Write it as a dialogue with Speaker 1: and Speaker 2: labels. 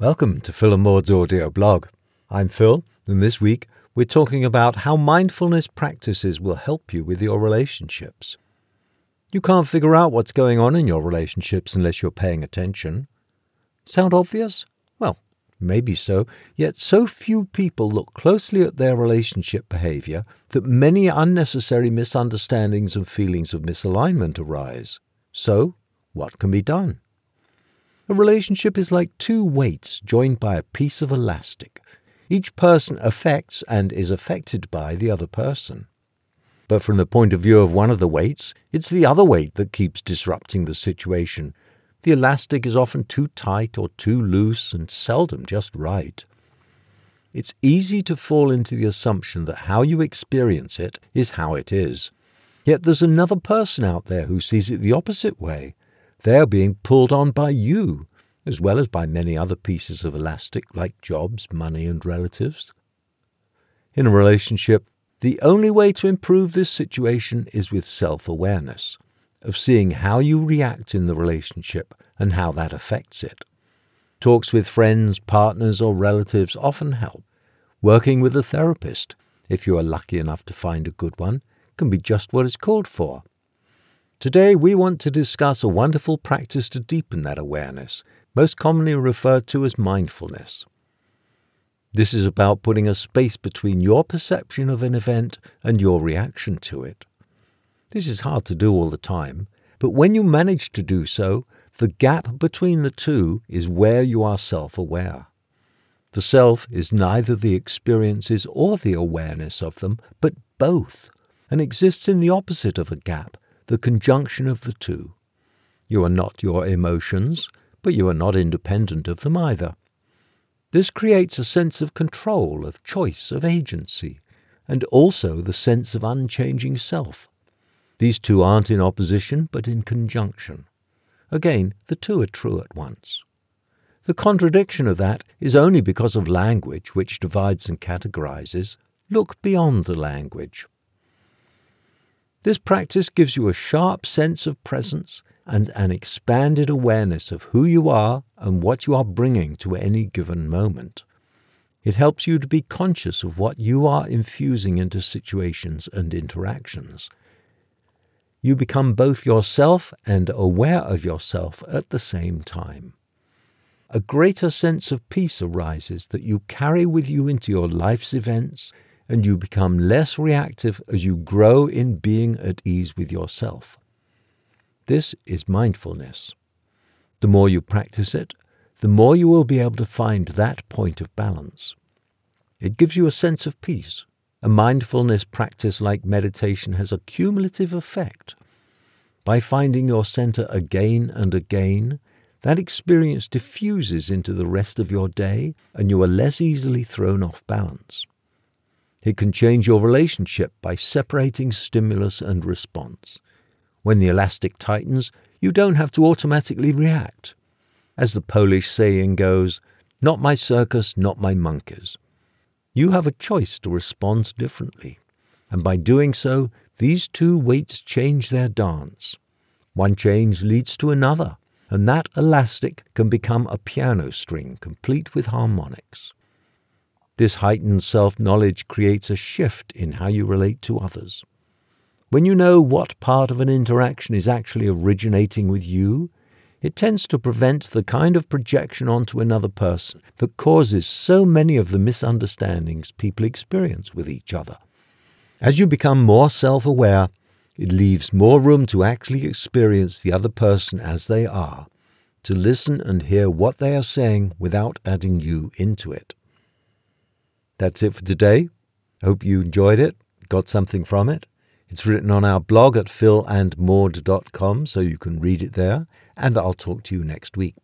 Speaker 1: Welcome to Phil and Maud's audio blog. I'm Phil, and this week we're talking about how mindfulness practices will help you with your relationships. You can't figure out what's going on in your relationships unless you're paying attention. Sound obvious? Well, maybe so, yet so few people look closely at their relationship behavior that many unnecessary misunderstandings and feelings of misalignment arise. So, what can be done? A relationship is like two weights joined by a piece of elastic. Each person affects and is affected by the other person. But from the point of view of one of the weights, it's the other weight that keeps disrupting the situation. The elastic is often too tight or too loose and seldom just right. It's easy to fall into the assumption that how you experience it is how it is. Yet there's another person out there who sees it the opposite way. They're being pulled on by you, as well as by many other pieces of elastic like jobs, money, and relatives. In a relationship, the only way to improve this situation is with self awareness, of seeing how you react in the relationship and how that affects it. Talks with friends, partners, or relatives often help. Working with a therapist, if you are lucky enough to find a good one, can be just what it's called for. Today, we want to discuss a wonderful practice to deepen that awareness, most commonly referred to as mindfulness. This is about putting a space between your perception of an event and your reaction to it. This is hard to do all the time, but when you manage to do so, the gap between the two is where you are self aware. The self is neither the experiences or the awareness of them, but both, and exists in the opposite of a gap, the conjunction of the two. You are not your emotions, but you are not independent of them either. This creates a sense of control, of choice, of agency, and also the sense of unchanging self. These two aren't in opposition, but in conjunction. Again, the two are true at once. The contradiction of that is only because of language, which divides and categorizes. Look beyond the language. This practice gives you a sharp sense of presence and an expanded awareness of who you are and what you are bringing to any given moment. It helps you to be conscious of what you are infusing into situations and interactions. You become both yourself and aware of yourself at the same time. A greater sense of peace arises that you carry with you into your life's events and you become less reactive as you grow in being at ease with yourself. This is mindfulness. The more you practice it, the more you will be able to find that point of balance. It gives you a sense of peace. A mindfulness practice like meditation has a cumulative effect. By finding your center again and again, that experience diffuses into the rest of your day and you are less easily thrown off balance. It can change your relationship by separating stimulus and response. When the elastic tightens, you don't have to automatically react. As the Polish saying goes, not my circus, not my monkeys. You have a choice to respond differently, and by doing so, these two weights change their dance. One change leads to another, and that elastic can become a piano string complete with harmonics. This heightened self knowledge creates a shift in how you relate to others. When you know what part of an interaction is actually originating with you, it tends to prevent the kind of projection onto another person that causes so many of the misunderstandings people experience with each other. As you become more self aware, it leaves more room to actually experience the other person as they are, to listen and hear what they are saying without adding you into it. That's it for today. I hope you enjoyed it, got something from it. It's written on our blog at philandmaud.com, so you can read it there, and I'll talk to you next week.